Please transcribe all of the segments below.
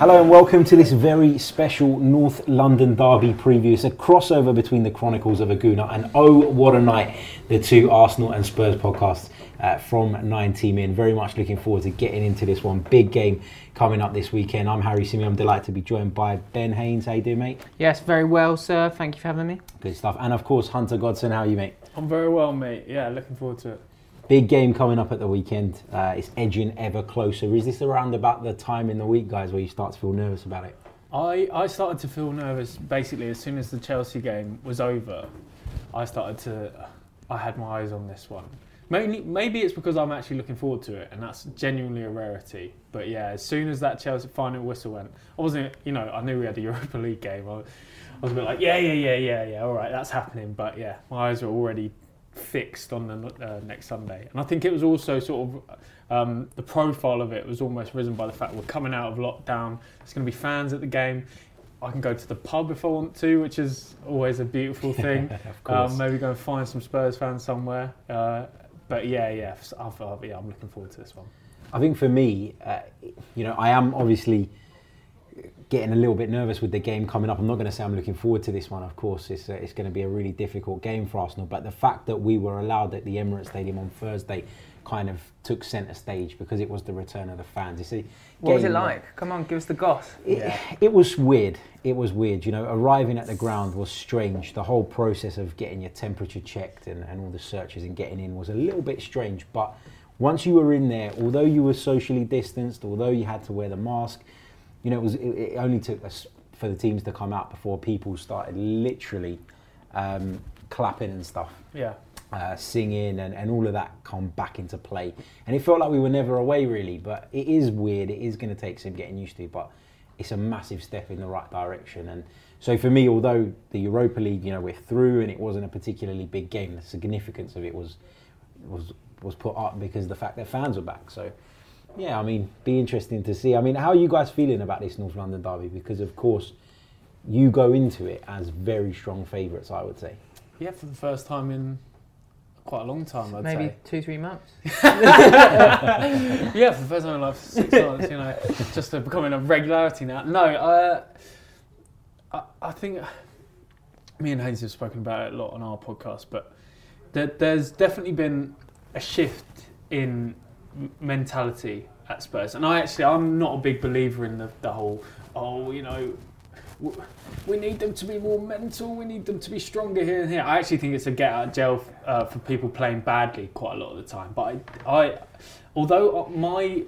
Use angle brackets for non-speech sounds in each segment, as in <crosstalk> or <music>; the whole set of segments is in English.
Hello and welcome to this very special North London Derby preview. It's a crossover between the Chronicles of a Gooner and Oh What a Night, the two Arsenal and Spurs podcasts uh, from 90min. Very much looking forward to getting into this one. Big game coming up this weekend. I'm Harry Symeou. I'm delighted to be joined by Ben Haynes. How you doing, mate? Yes, very well, sir. Thank you for having me. Good stuff. And of course, Hunter Godson. How are you, mate? I'm very well, mate. Yeah, looking forward to it. Big game coming up at the weekend. Uh, it's edging ever closer. Is this around about the time in the week, guys, where you start to feel nervous about it? I, I started to feel nervous basically as soon as the Chelsea game was over. I started to, I had my eyes on this one. Mainly, maybe it's because I'm actually looking forward to it, and that's genuinely a rarity. But yeah, as soon as that Chelsea final whistle went, I wasn't, you know, I knew we had a <laughs> Europa League game. I, I was a bit like, yeah, yeah, yeah, yeah, yeah, all right, that's happening. But yeah, my eyes were already fixed on the uh, next Sunday. And I think it was also sort of um, the profile of it was almost risen by the fact we're coming out of lockdown. There's going to be fans at the game. I can go to the pub if I want to, which is always a beautiful thing. <laughs> um, maybe go and find some Spurs fans somewhere. Uh, but yeah, yeah, I've, yeah, I'm looking forward to this one. I think for me, uh, you know, I am obviously getting a little bit nervous with the game coming up. I'm not going to say I'm looking forward to this one. Of course, it's uh, it's going to be a really difficult game for Arsenal. But the fact that we were allowed at the Emirates Stadium on Thursday kind of took centre stage because it was the return of the fans. You see, what was it like? That, Come on, give us the goss. It, yeah. it was weird. It was weird. You know, arriving at the ground was strange. The whole process of getting your temperature checked and, and all the searches and getting in was a little bit strange. But once you were in there, although you were socially distanced, although you had to wear the mask, you know, it was it, it only took us for the teams to come out before people started literally um, clapping and stuff. Yeah. Uh, singing and, and all of that come back into play. And it felt like we were never away really, but it is weird. It is going to take some getting used to, but it's a massive step in the right direction. And so for me, although the Europa League, you know, we're through and it wasn't a particularly big game, the significance of it was was was put up because the fact that fans were back. So yeah, I mean, be interesting to see. I mean, how are you guys feeling about this North London derby? Because of course, you go into it as very strong favourites, I would say. Yeah, for the first time in quite a long time, I'd Maybe say. two, three months. <laughs> <laughs> yeah, for the first time in like six months, you know, just becoming a regularity now. No, uh, I, I think me and Haynes have spoken about it a lot on our podcast, but there, there's definitely been a shift in mentality at Spurs. And I actually, I'm not a big believer in the, the whole, oh, you know, we need them to be more mental. We need them to be stronger here and here. I actually think it's a get out of jail uh, for people playing badly quite a lot of the time. But I, I although my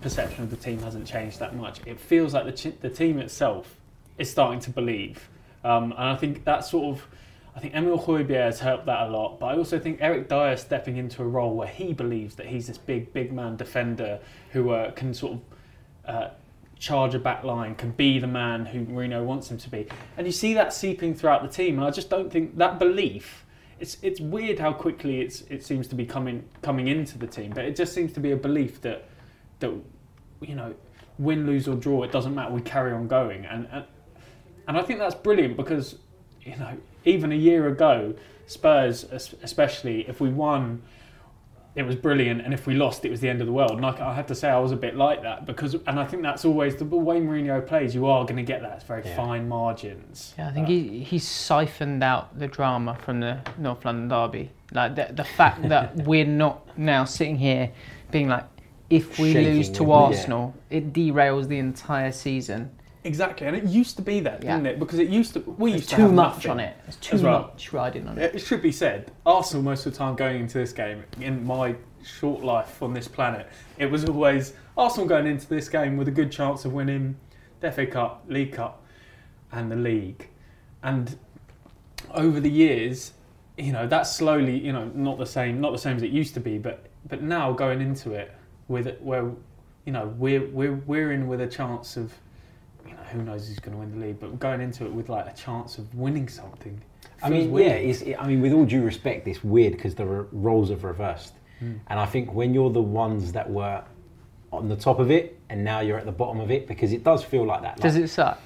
perception of the team hasn't changed that much, it feels like the, the team itself is starting to believe. Um, and I think that sort of I think Emil Højbjerg has helped that a lot, but I also think Eric Dier stepping into a role where he believes that he's this big, big man defender who uh, can sort of uh, charge a back line, can be the man who Mourinho wants him to be. And you see that seeping throughout the team, and I just don't think that belief it's it's weird how quickly it's it seems to be coming coming into the team, but it just seems to be a belief that that you know win, lose or draw, it doesn't matter. We carry on going, and and, and I think that's brilliant because you know even a year ago, Spurs especially, if we won. It was brilliant, and if we lost, it was the end of the world. And I, I have to say, I was a bit like that because, and I think that's always the way Mourinho plays. You are going to get that it's very Yeah. fine margins. Yeah, I think Uh, he he's siphoned out the drama from the North London derby. Like the the fact <laughs> that we're not now sitting here being like, if we Shaking lose to with- yeah. Arsenal, it derails the entire season. Exactly, and it used to be that, Yeah. didn't it? Because it used to. We There's used to too have much on it. There's too well. much riding on it. It should be said, Arsenal most of the time going into this game, in my short life on this planet, it was always Arsenal going into this game with a good chance of winning the FA Cup, League Cup, and the league. And over the years, you know, that's slowly, you know, not the same, not the same as it used to be, but but now going into it with it where, you know, we're we're we're in with a chance of, who knows who's going to win the league, but going into it with like a chance of winning something. I mean, weird. yeah. It's, I mean, with all due respect, it's weird because the r- roles have reversed, Hmm. and I think when you're the ones that were on the top of it, and now you're at the bottom of it, because it does feel like that. Does it suck?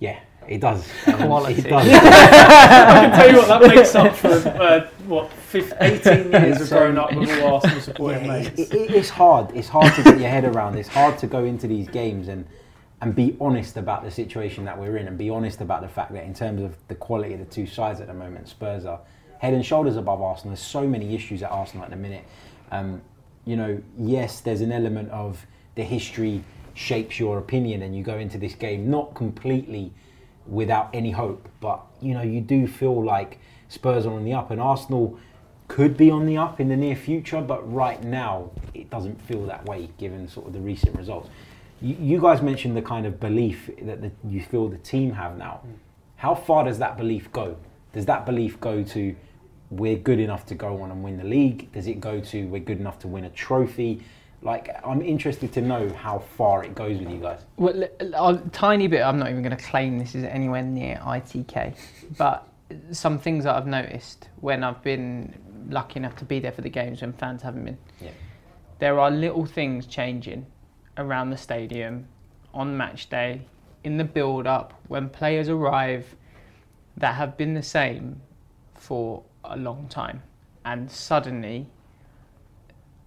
Yeah, it does. <laughs> Quality. <laughs> It does. <laughs> I can tell you what, that makes up for uh, what 15, 18 years of It's, growing up with all Arsenal supporting Yeah, mates. it, it, it's hard. It's hard to get your head around. It's hard to go into these games and and be honest about the situation that we're in, and be honest about the fact that in terms of the quality of the two sides at the moment, Spurs are head and shoulders above Arsenal. There's so many issues at Arsenal at the minute. Um, you know, yes, there's an element of the history shapes your opinion, and you go into this game not completely without any hope, but you know, you do feel like Spurs are on the up, and Arsenal could be on the up in the near future, but right now it doesn't feel that way given sort of the recent results. You, you guys mentioned the kind of belief that the, you feel the team have now. Mm. How far does that belief go? Does that belief go to we're good enough to go on and win the league? Does it go to we're good enough to win a trophy? Like, I'm interested to know how far it goes with you guys. Well, a a tiny bit. I'm not even going to claim this is anywhere near ITK, but some things that I've noticed when I've been lucky enough to be there for the games when fans haven't been. Yeah. There are little things changing around the stadium on match day, in the build up, when players arrive that have been the same for a long time. And suddenly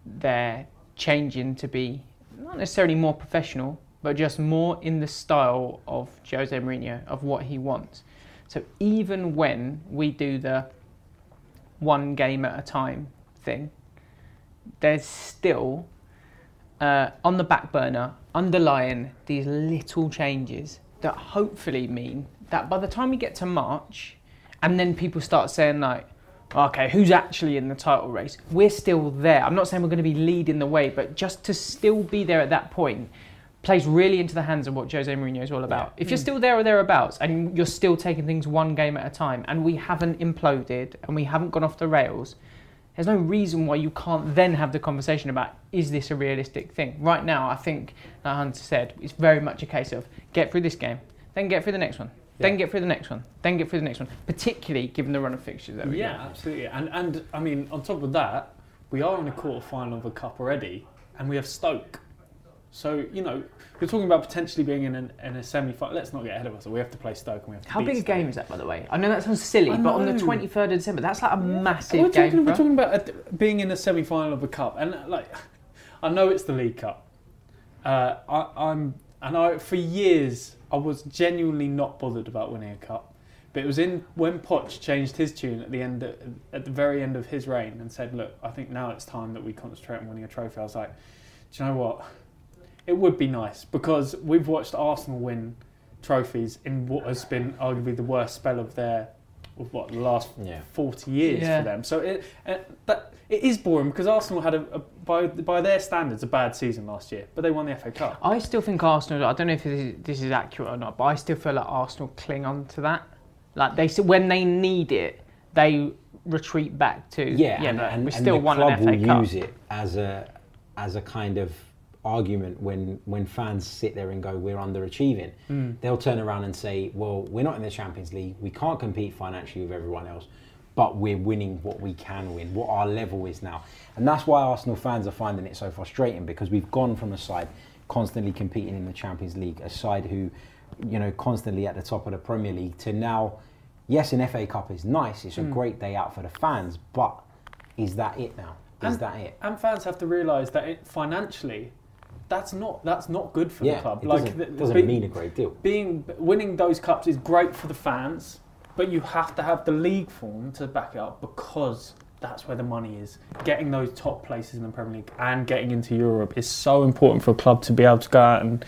they're changing to be not necessarily more professional, but just more in the style of Jose Mourinho, of what he wants. So even when we do the one game at a time thing, there's still uh, on the back burner underlying these little changes that hopefully mean that by the time we get to March, and then people start saying like, okay, who's actually in the title race? We're still there. I'm not saying we're going to be leading the way, but just to still be there at that point plays really into the hands of what Jose Mourinho is all about. If you're still there or thereabouts and you're still taking things one game at a time and we haven't imploded and we haven't gone off the rails, there's no reason why you can't then have the conversation about is this a realistic thing? Right now, I think, like Hunter said, it's very much a case of get through this game, then get through the next one, then get through the next one, then get through the next one, particularly given the run of fixtures that we Yeah, absolutely. And and I mean, on top of that, we are in a quarter final of a cup already, and we have Stoke. So you know, you're talking about potentially being in, an, in a semi-final. Let's not get ahead of us. We have to play Stoke, and we have to. How big a Stoke. game is that, by the way? I know that sounds silly, I but on the 23rd of December, that's like a massive We're game. talking, we're talking about uh, being in a semi-final of a cup, and like, <laughs> I know it's the League Cup. Uh, I, I'm, and I for years I was genuinely not bothered about winning a cup, but it was in when Poch changed his tune at the end, at the very end of his reign, and said, "Look, I think now it's time that we concentrate on winning a trophy." I was like, "Do you know what? It would be nice because we've watched Arsenal win trophies in what has been arguably the worst spell of their." Of what the last Yeah. forty years Yeah. for them. So it uh, that it is boring because Arsenal had a, a by by their standards a bad season last year, but they won the FA Cup. I still think Arsenal. I don't know if this is, this is accurate or not, but I still feel like Arsenal cling on to that. Like they, s- when they need it, they retreat back to Yeah, yeah. and, but and, we and still the won club an FA will Cup. use it as a as a kind of argument when when fans sit there and go we're underachieving. Hmm. They'll turn around and say, well, we're not in the Champions League. We can't compete financially with everyone else. but we're winning what we can win, what our level is now. And that's why Arsenal fans are finding it so frustrating because we've gone from a side constantly competing in the Champions League, a side who, you know, constantly at the top of the Premier League, to now, yes, an FA Cup is nice, it's a Mm. great day out for the fans, but is that it now? Is and, that it? And fans have to realise that it, financially, that's not that's not good for yeah, the club. it like doesn't, the- doesn't be- mean a great deal. being winning those cups is great for the fans, but you have to have the league form to back it up because that's where the money is. Getting those top places in the Premier League and getting into Europe is so important for a club to be able to go out and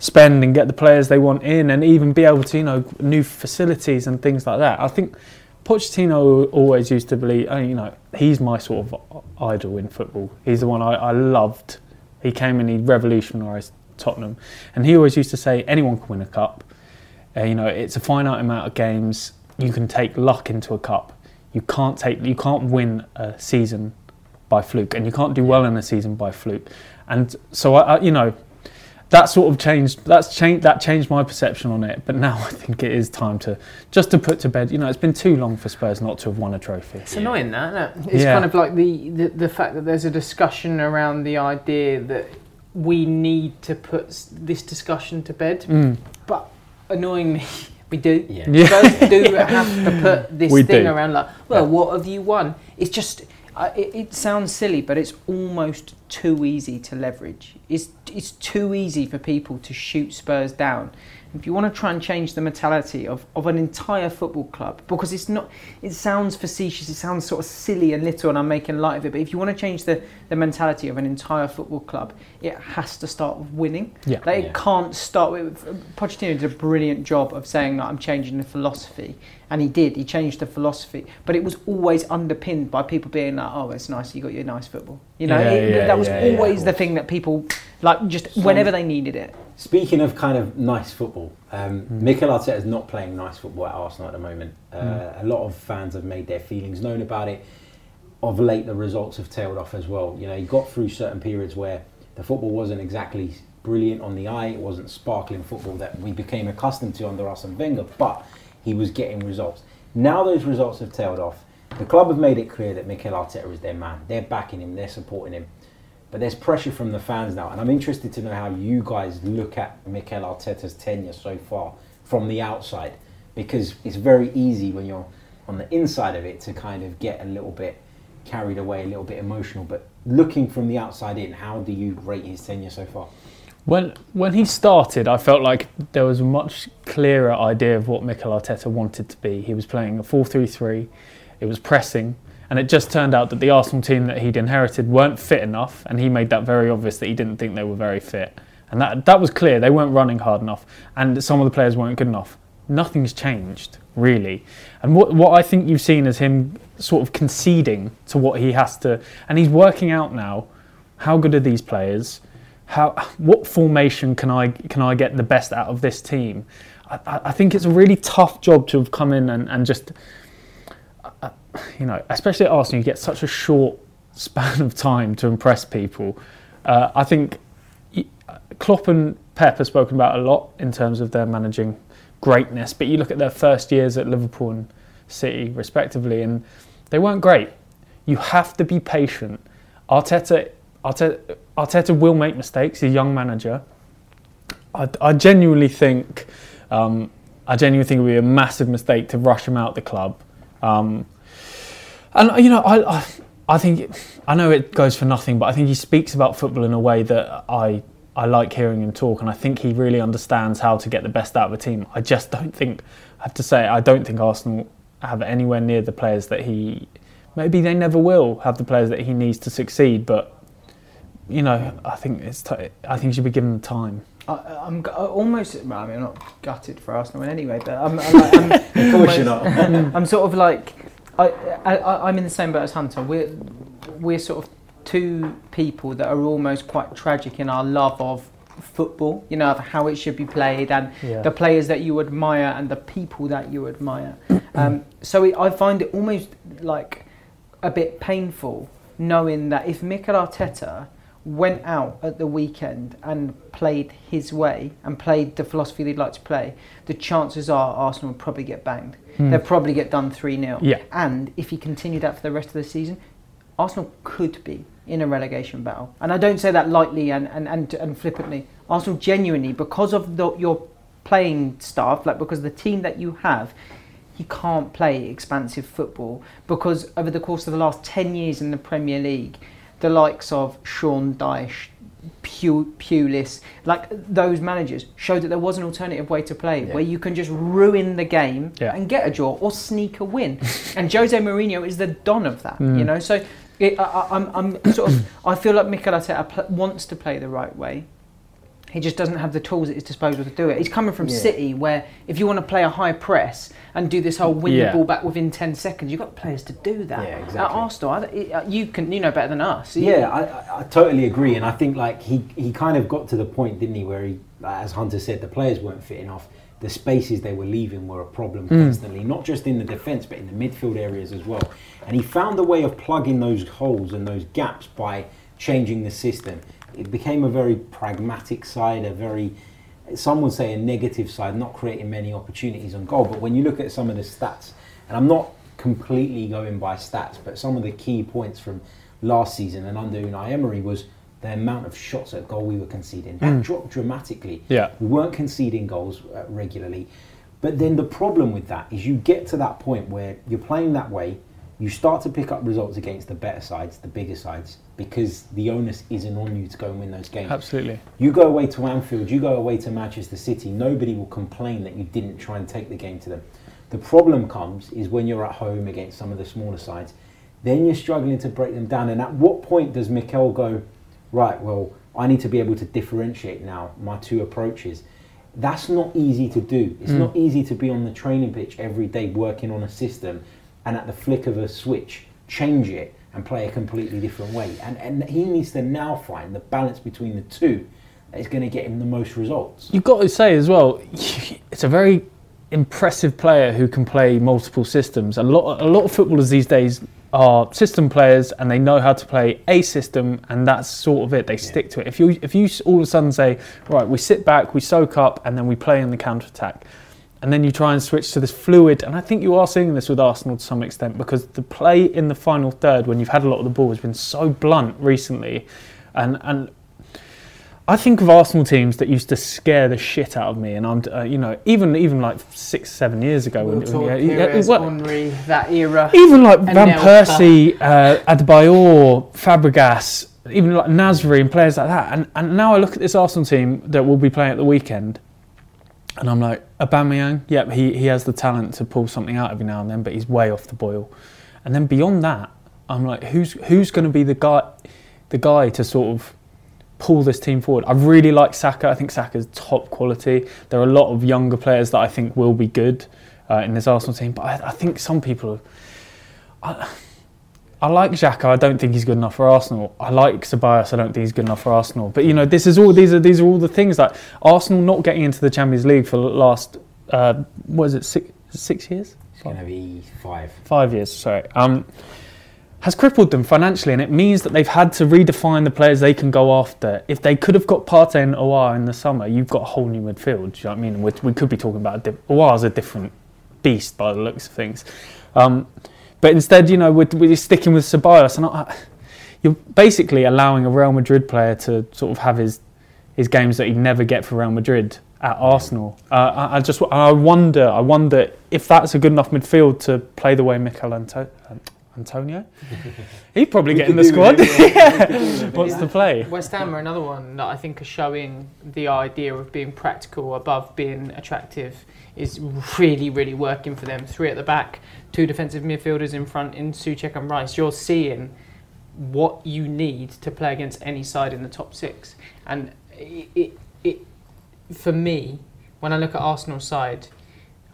spend and get the players they want in, and even be able to you know new facilities and things like that. I think. Pochettino always used to believe, uh, you know, he's my sort of idol in football. He's the one I, I loved. He came and he revolutionised Tottenham, and he always used to say, anyone can win a cup. Uh, you know, it's a finite amount of games. You can take luck into a cup. You can't take, you can't win a season by fluke, and you can't do well in a season by fluke. And so, I, I you know, that sort of changed. That's changed. That changed my perception on it. But now <laughs> I think it is time to just to put to bed. You know, it's been too long for Spurs not to have won a trophy. It's annoying that, isn't it? It's Yeah. kind of like the, the the fact that there's a discussion around the idea that we need to put this discussion to bed, Mm. but annoyingly. <laughs> We do. Yeah. Yeah. Spurs do <laughs> have to put this We thing do. around like, well, what have you won? It's just, it, it sounds silly, but it's almost too easy to leverage. It's it's too easy for people to shoot Spurs down. If you want to try and change the mentality of, of an entire football club, because it's not, it sounds facetious, it sounds sort of silly and little, and I'm making light of it. But if you want to change the, the mentality of an entire football club, it has to start with winning. Yeah. Like, Yeah. it can't start with. Pochettino did a brilliant job of saying that I'm changing the philosophy, and he did. He changed the philosophy, but it was always underpinned by people being like, "Oh, it's nice. You got your nice football." You know, Yeah, it- yeah, that was yeah, yeah, always of the thing that people like just whenever they needed it. Speaking of kind of nice football, um, Mikel Arteta is not playing nice football at Arsenal at the moment. Uh, A lot of fans have made their feelings known about it. Of late, the results have tailed off as well. You know, he got through certain periods where the football wasn't exactly brilliant on the eye. It wasn't sparkling football that we became accustomed to under Arsene Wenger, but he was getting results. Now those results have tailed off. The club have made it clear that Mikel Arteta is their man. They're backing him. They're supporting him. But there's pressure from the fans now, and I'm interested to know how you guys look at Mikel Arteta's tenure so far from the outside, because it's very easy when you're on the inside of it to kind of get a little bit carried away, a little bit emotional. But looking from the outside in, how do you rate his tenure so far? When when he started, I felt like there was a much clearer idea of what Mikel Arteta wanted to be. He was playing a 4-3-3. It was pressing, and it just turned out that the Arsenal team that he'd inherited weren't fit enough, and he made that very obvious that he didn't think they were very fit. And that that was clear. They weren't running hard enough, and some of the players weren't good enough. Nothing's changed really. And what what I think you've seen is him sort of conceding to what he has to, and he's working out now. How good are these players? how what formation can I can I get the best out of this team? I, I think it's a really tough job to have come in and, and just you know, especially at Arsenal, you get such a short span of time to impress people. Uh, I think Klopp and Pep have spoken about a lot in terms of their managing greatness, but you look at their first years at Liverpool and City, respectively, and they weren't great. You have to be patient. Arteta, Arteta, Arteta will make mistakes. He's a young manager. I, I genuinely think, um, I genuinely think it would be a massive mistake to rush him out the club. Um, and you know, I, I, I think, I know it goes for nothing, but I think he speaks about football in a way that I, I like hearing him talk, and I think he really understands how to get the best out of a team. I just don't think, I have to say, I don't think Arsenal have anywhere near the players that he. Maybe they never will have the players that he needs to succeed, but you know, I think it's. T- I think he should be given the time. I, I'm almost. Well, I mean, I'm not gutted for Arsenal in any way, but I'm. I'm, like, I'm <laughs> Of course you're not. <laughs> I'm sort of like, I, I, I'm in the same boat as Hunter. We're, we're sort of two people that are almost quite tragic in our love of football. You know, of how it should be played and Yeah. the players that you admire and the people that you admire. <clears throat> um, so it, I find it almost like a bit painful knowing that if Mikel Arteta went out at the weekend and played his way and played the philosophy they'd like to play, the chances are Arsenal would probably get banged. Hmm. They'll probably get done 3 0. Yeah. And if he continued that for the rest of the season, Arsenal could be in a relegation battle. And I don't say that lightly and, and, and, and flippantly. Arsenal genuinely, because of the, your playing staff, like because the team that you have, you can't play expansive football because over the course of the last 10 years in the Premier League, the likes of Sean Dyche, Pew, Pulis, like those managers showed that there was an alternative way to play where you can just ruin the game Yeah. and get a draw or sneak a win. <laughs> and Jose Mourinho is the don of that, you mm. know. So it, I, I- I'm, I'm sort of, I feel like Mikel Arteta pl- wants to play the right way. He just doesn't have the tools at his disposal to do it. He's coming from Yeah. City, where if you want to play a high press and do this whole win Yeah. the ball back within ten seconds, you've got players to do that. Yeah, At exactly. Arsenal, I, it- uh, you can you know better than us. Yeah, I, I, I totally agree, and I think like he, he kind of got to the point, didn't he, where he, as Hunter said, the players weren't fit enough. The spaces they were leaving were a problem constantly, not just in the defence but in the midfield areas as well. And he found a way of plugging those holes and those gaps by changing the system. It became a very pragmatic side, a very some would say a negative side, not creating many opportunities on goal. But when you look at some of the stats, and I'm not completely going by stats, but some of the key points from last season and under Unai Emery was the amount of shots at goal we were conceding. That dropped dramatically. Yeah. We weren't conceding goals uh, regularly. But then the problem with that is you get to that point where you're playing that way, you start to pick up results against the better sides, the bigger sides, because the onus isn't on you to go and win those games. Absolutely. You go away to Anfield, you go away to Manchester City, nobody will complain that you didn't try and take the game to them. The problem comes is when you're at home against some of the smaller sides, then you're struggling to break them down. And at what point does Mikel go, right, well, I need to be able to differentiate now my two approaches? That's not easy to do. It's hmm. not easy to be on the training pitch every day working on a system and at the flick of a switch change it and play a completely different way. And, and he needs to now find the balance between the two that is going to get him the most results. You've got to say as well, <laughs> it's a very impressive player who can play multiple systems. A lot, a lot of footballers these days are system players, and they know how to play a system, and that's sort of it. They stick to it. If you, if you all of a sudden say, right, we sit back, we soak up, and then we play in the counter attack. And then you try and switch to this fluid, and I think you are seeing this with Arsenal to some extent because the play in the final third, when you've had a lot of the ball, has been so blunt recently, and and I think of Arsenal teams that used to scare the shit out of me, and I'm, uh, you know, even even like six, seven years ago, when, when- yeah, yeah, Pires, well, Henry, that era. even like Van. Persie, uh, Adebayor, Fabregas, even like Nasri and players like that, and and now I look at this Arsenal team that will be playing at the weekend, and I'm like, Aubameyang, yep, he he has the talent to pull something out every now and then, but he's way off the boil, and then beyond that, I'm like, who's who's going to be the guy, the guy to sort of pull this team forward. I really like Saka. I think Saka's top quality. There are a lot of younger players that I think will be good uh, in this Arsenal team, but I, I think some people. I, I like Xhaka. I don't think he's good enough for Arsenal. I like Ceballos. I don't think he's good enough for Arsenal. But you know, this is all. These are these are all the things that Arsenal not getting into the Champions League for the last. Uh, what is it? Six six years? It's going to be five. five years, sorry, um, has crippled them financially, and it means that they've had to redefine the players they can go after. If they could have got Partey and Aouar in the summer, you've got a whole new midfield. Do you know what I mean? We, we could be talking about a diff- a different beast by the looks of things, um, but instead, you know, we're, we're sticking with Ceballos, and I, you're basically allowing a Real Madrid player to sort of have his his games that he'd never get for Real Madrid at Arsenal. Uh, I, I just I wonder I wonder if that's a good enough midfield to play the way Mikel Anto- Antonio. <laughs> He'd probably get in the squad. with <laughs> it, Wants to play. West Ham are another one that I think are showing the idea of being practical above being attractive is really, really working for them. Three at the back, two defensive midfielders in front in Soucek and Rice. You're seeing what you need to play against any side in the top six. And it, it, it for me, when I look at Arsenal's side,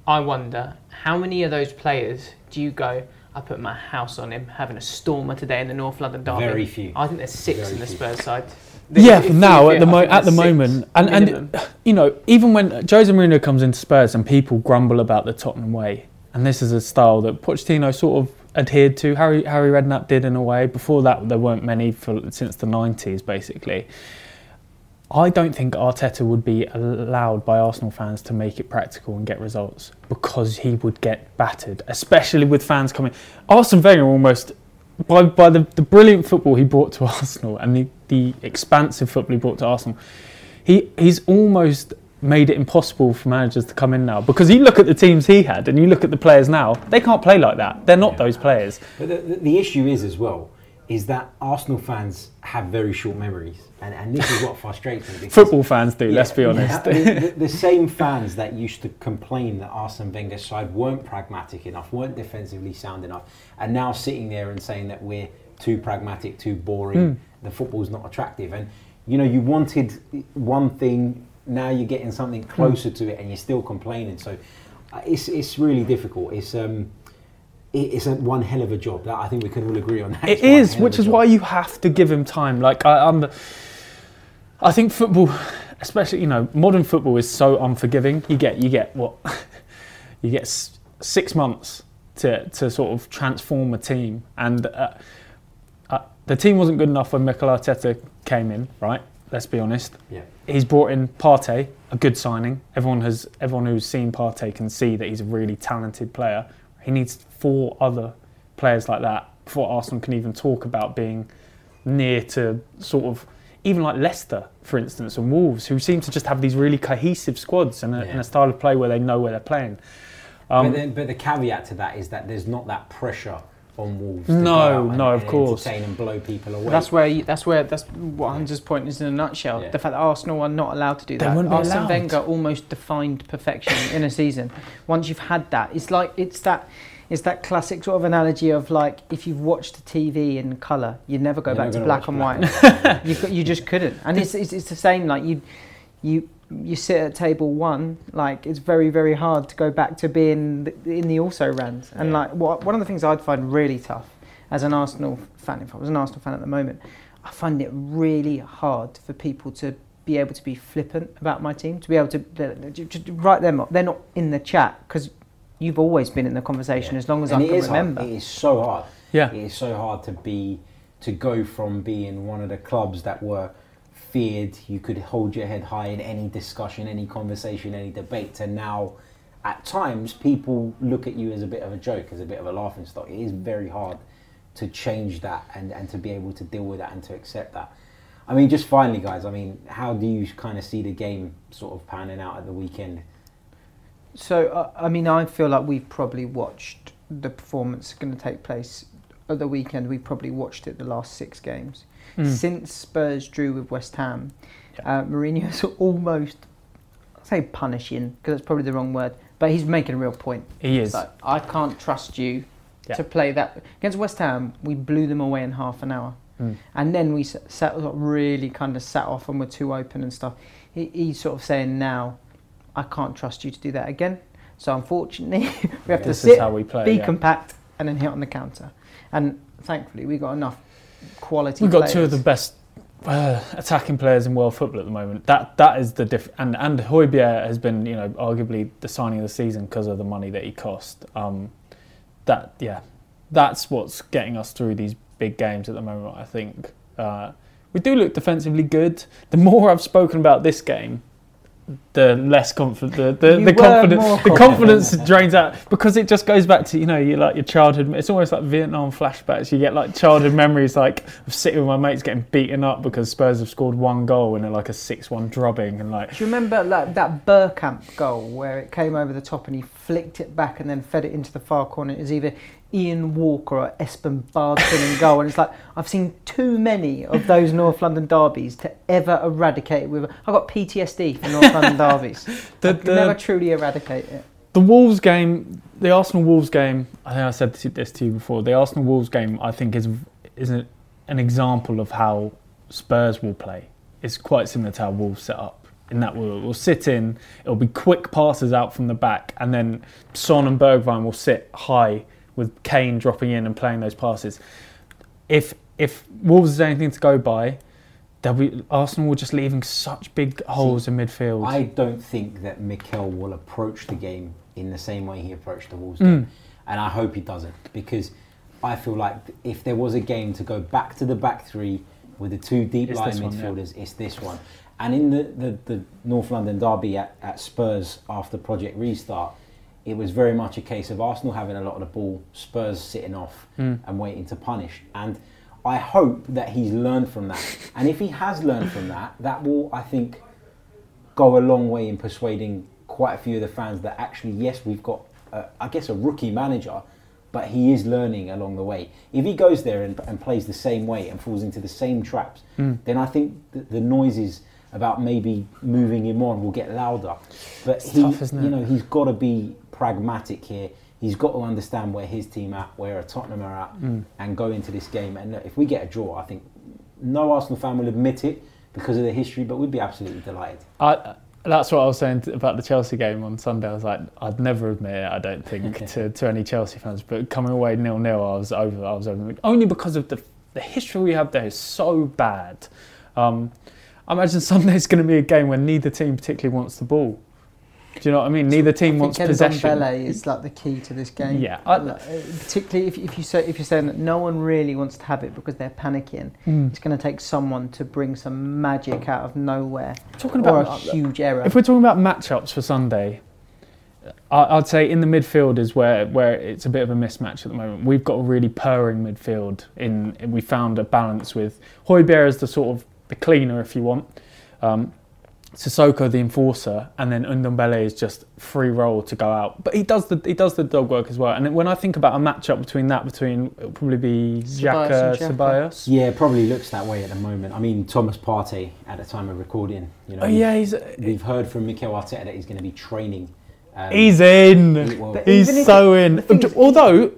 I wonder how many of those players do you go? I put my house on him having a stormer today in the North London derby. Very few. I think there's six Very in the few. Spurs side. Yeah, for now at the mo- at the moment, and minimum. and you know, even when Jose Mourinho comes into Spurs and people grumble about the Tottenham way, and this is a style that Pochettino sort of adhered to. Harry Harry Redknapp did in a way. Before that, there weren't many for since the nineties, basically. I don't think Arteta would be allowed by Arsenal fans to make it practical and get results because he would get battered, especially with fans coming. Arsene Wenger almost, by, by the, the brilliant football he brought to <laughs> Arsenal and the, the expansive football he brought to Arsenal, he, he's almost made it impossible for managers to come in now because you look at the teams he had and you look at the players now, they can't play like that. They're not yeah. those players. But the, the, the issue is as well is that Arsenal fans have very short memories, and, and this is what frustrates me. Football fans do. Yeah, let's be honest. Yeah, the, the, same fans that used to complain that Arsene Wenger's side weren't pragmatic enough, weren't defensively sound enough, and now sitting there and saying that we're too pragmatic, too boring, mm. the football's not attractive, and you know you wanted one thing, now you're getting something closer mm. to it, and you're still complaining. So uh, it's it's really difficult. It's um it's a one hell of a job. That I think we can all agree on. That. It is, which is job. why you have to give him time. Like I, am I think football, especially you know, modern football is so unforgiving. You get you get what, <laughs> you get six months to to sort of transform a team, and uh, uh, the team wasn't good enough when Mikel Arteta came in. Right, let's be honest. Yeah. He's brought in Partey, a good signing. Everyone has everyone who's seen Partey can see that he's a really talented player he needs four other players like that before Arsenal can even talk about being near to sort of even like Leicester, for instance, and Wolves, who seem to just have these really cohesive squads and a, yeah. and a style of play where they know where they're playing. Um, but, then, but the caveat to that is that there's not that pressure on Wolves. no, no, of course. Entertain and blow people away. That's where you, that's where that's what Hunter's point is in a nutshell. Yeah. The fact that Arsenal are not allowed to do they that. Arsene Wenger almost defined perfection in a season. Once you've had that, it's like it's that. It's that classic sort of analogy of like if you've watched TV in colour, you'd never go back to black and white. <laughs> you, you just couldn't, and it's, it's, it's the same. Like you, you you sit at table one, like it's very very hard to go back to being in the also rans. And yeah. like what one of the things I'd find really tough as an Arsenal fan, if I was an Arsenal fan at the moment, I find it really hard for people to be able to be flippant about my team, to be able to, to, to write them up. They're not in the chat because you've always been in the conversation yeah. as long as and I can remember. Hard. It is so hard. Yeah, it is so hard to be to go from being one of the clubs that were feared you could hold your head high in any discussion, any conversation, any debate, and now at times people look at you as a bit of a joke, as a bit of a laughing stock. It is very hard to change that and, and to be able to deal with that and to accept that. I mean, just finally, guys, I mean, how do you kind of see the game sort of panning out at the weekend? So, uh, I mean, I feel like we've probably watched the performance going to take place at the weekend. We've probably watched it the last six games. Mm. Since Spurs drew with West Ham, yeah. uh, Mourinho's almost, I say punishing, because that's probably the wrong word, but he's making a real point. He is. Like, I can't trust you yeah. to play that. Against West Ham, we blew them away in half an hour. Mm. And then we sat, really kind of sat off and were too open and stuff. He, he's sort of saying now, I can't trust you to do that again. So unfortunately, <laughs> we have to sit, play, be yeah. compact, and then hit on the counter. And thankfully, we got enough quality. We've got two of the best uh, attacking players in world football at the moment. That that is the diff. And and Højbjerg has been, you know, arguably the signing of the season because of the money that he cost. Um, that yeah, that's what's getting us through these big games at the moment. I think uh, we do look defensively good. The more I've spoken about this game, the less confident the the, the confidence the confidence drains out because it just goes back to you know you like your childhood it's almost like Vietnam flashbacks. You get like childhood memories like of sitting with my mates getting beaten up because Spurs have scored one goal in like a 6-1 drubbing and like do you remember like that Bergkamp goal where it came over the top and he flicked it back and then fed it into the far corner it was either Ian Walker or Espen Baardsen in goal. And it's like, I've seen too many of those <laughs> North London derbies to ever eradicate it with. I've got PTSD for North London <laughs> derbies. the, never truly eradicate it. The Wolves game, the Arsenal Wolves game, I think I said this to you before. The Arsenal Wolves game, I think, is, is an example of how Spurs will play. It's quite similar to how Wolves set up in that we'll, we'll, sit in, it'll be quick passes out from the back, and then Son and Bergwijn will sit high with Kane dropping in and playing those passes. If if Wolves is anything to go by, they'll be Arsenal will just leaving such big holes See, in midfield. I don't think that Mikel will approach the game in the same way he approached the Wolves mm. game, and I hope he doesn't because I feel like if there was a game to go back to the back three with the two deep It's line this one, yeah. midfielders, it's this one. And in the, the, the North London derby at, at Spurs after Project Restart, it was very much a case of Arsenal having a lot of the ball, Spurs sitting off Hmm. and waiting to punish. And I hope that he's learned from that. And if he has learned from that, that will, I think, go a long way in persuading quite a few of the fans that actually, yes, we've got, uh, I guess, a rookie manager, but he is learning along the way. If he goes there and, and plays the same way and falls into the same traps, then I think the, the noises about maybe moving him on will get louder. But he, tough, isn't it? you know, he's got to be pragmatic here. He's got to understand where his team at, where a Tottenham are at, Mm. and go into this game. And look, if we get a draw, I think no Arsenal fan will admit it because of the history, but we'd be absolutely delighted. I, that's what I was saying about the Chelsea game on Sunday. I was like, I'd never admit it. I don't think <laughs> to, to any Chelsea fans, but coming away nil nil, I was over. I was over only because of the the history we have there is so bad. Um, I imagine <laughs> Sunday's going to be a game where neither team particularly wants the ball. Do you know what I mean? Neither team wants I think possession. Ndombele is like the key to this game. Yeah, I- Like, particularly if, if you say if you're saying that no one really wants to have it because they're panicking, Hmm. it's going to take someone to bring some magic out of nowhere Talking or about a huge error. If we're talking about matchups for Sunday, I- I'd say in the midfield is where, where it's a bit of a mismatch at the moment. We've got a really purring midfield. In we found a balance with Højbjerg as the sort of the cleaner, if you want, um, Sissoko the enforcer, and then Ndombele is just free roll to go out. But he does the he does the dog work as well. And when I think about a matchup between that, between it'll probably be Ceballos Xhaka, and Xhaka. Ceballos. Yeah, probably looks that way at the moment. I mean, Thomas Partey at the time of recording, you know, Oh yeah, he's we've heard from Mikel Arteta that he's going to be training. Um, he's in. well, He's so in. the thing is- Although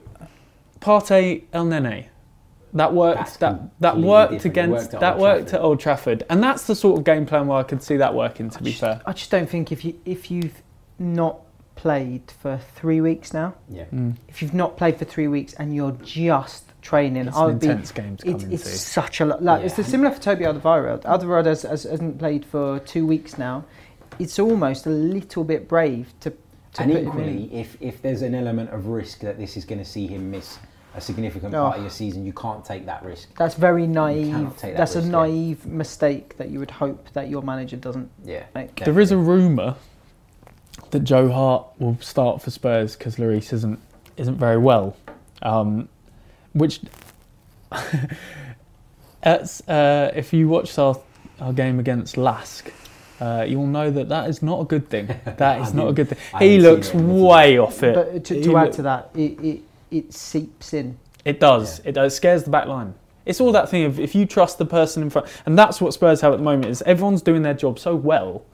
Partey Elneny, that worked. That's that that worked against worked that worked Trafford. at Old Trafford, and that's the sort of game plan where I could see that working. To be just, fair, I just don't think if you if you've not played for three weeks now, yeah. Mm. if you've not played for three weeks and you're just training, It's I an would be. intense game to It, come it's into. such a lot. Like, It's Yeah. the similar for Toby Alderweireld. Alderweireld has, has, hasn't played for two weeks now. It's almost a little bit brave to. to And put him equally, in. if, if there's an element of risk that this is going to see him miss a significant Oh. part of your season, you can't take that risk. that's very naive. cannot take that That's a risk, yeah. naive mistake that you would hope that your manager doesn't Yeah. make. there is a rumor that Joe Hart will start for Spurs because Lloris isn't isn't very well, um, which. <laughs> That's, uh, if you watched our, our game against LASK, uh, you'll know that that is not a good thing. <laughs> That is not a good thing. I He looks way off it. But to, to add look- to that, it, it it seeps in. It does. It does. It scares the back line. It's all that thing of if you trust the person in front, and that's what Spurs have at the moment. Is everyone's doing their job so well.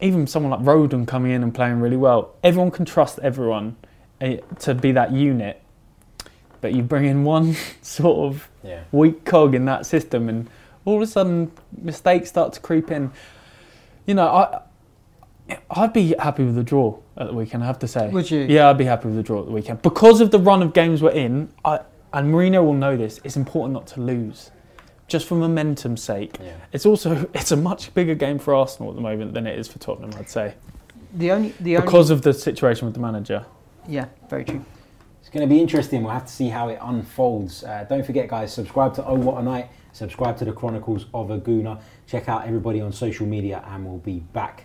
Even someone like Rodon coming in and playing really well. Everyone can trust everyone eh, to be that unit. But you bring in one <laughs> sort of Yeah. weak cog in that system, and all of a sudden mistakes start to creep in. You know, I I'd be happy with the draw at the weekend. I have to say. Would you? Yeah, I'd be happy with the draw at the weekend because of the run of games we're in. I, and Mourinho will know this. It's important not to lose, just for momentum's sake. Yeah. It's also <laughs> it's a much bigger game for Arsenal at the moment than it is for Tottenham. I'd say The only the because of the situation with the manager. yeah, very true. It's going to be interesting. We'll have to see how it unfolds. Uh, don't forget, guys, subscribe to Oh What a Night. Subscribe to the Chronicles of a Gooner. Check out everybody on social media, and we'll be back